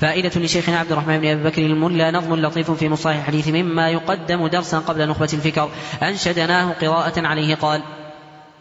فائدة لشيخنا عبد الرحمن بن أبي بكر الملا نظم لطيف في مصطلح الحديث مما يقدم درسا قبل نخبة الفكر. أنشدناه قراءة عليه قال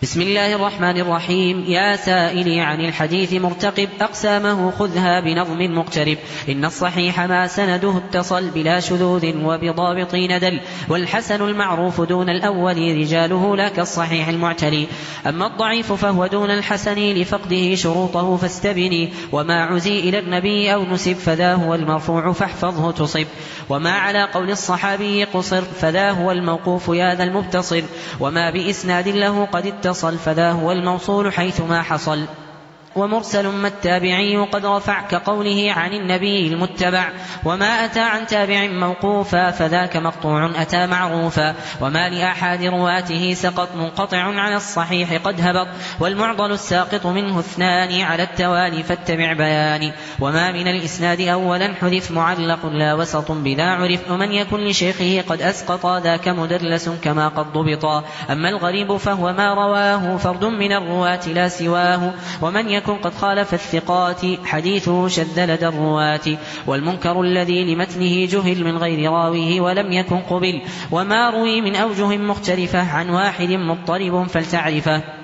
بسم الله الرحمن الرحيم. يا سائلي عن الحديث مرتقب. أقسامه خذها بنظم مقترب. إن الصحيح ما سنده اتصل بلا شذوذ وبضابط ندل. والحسن المعروف دون الأول رجاله لا كالصحيح المعتلي. أما الضعيف فهو دون الحسن لفقده شروطه فاستبني. وما عزي إلى النبي أو نسب فذا هو المرفوع فاحفظه تصب. وما على قول الصحابي قصر فذا هو الموقوف يا ذا المبتصر. وما بإسناد له قد اتصل اتصل فذا هو الموصول حيثما حصل. ومرسل ما التابعي قد رفع كقوله عن النبي المتبع وما أتى عن تابع موقوفا فذاك مقطوع أتى معروفا وما لأحد رواته سقط منقطع عن الصحيح قد هبط والمعضل الساقط منه اثنان على التوالي فاتبع بياني وما من الإسناد أولا حذف معلق لا وسط بلا عرف ومن يكن لشيخه قد أسقط ذاك مدلس كما قد ضبطا أما الغريب فهو ما رواه فرد من الرواة لا سواه ومن يكن قد خالف الثقات. حديثه شذ لدى الرواة. والمنكر الذي لمتنه جهل من غير راويه ولم يكن قبل. وما روي من أوجه مختلفة عن واحد مضطرب فلتعرفه.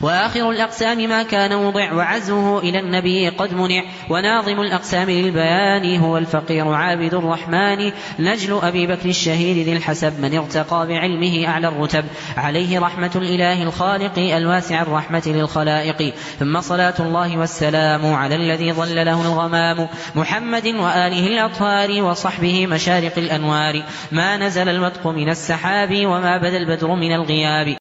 وآخر الأقسام ما كان وضع وعزه إلى النبي قد منع. وناظم الأقسام للبيان هو الفقير عابد الرحمن نجل أبي بكر الشهيد ذي الحسب من ارتقى بعلمه أعلى الرتب. عليه رحمة الإله الخالق الواسع الرحمة للخلائق. ثم صلاة الله والسلام على الذي ظل له الغمام. محمد وآله الأطهار وصحبه مشارق الأنوار. ما نزل المدق من السحاب وما بدا البدر من الغياب.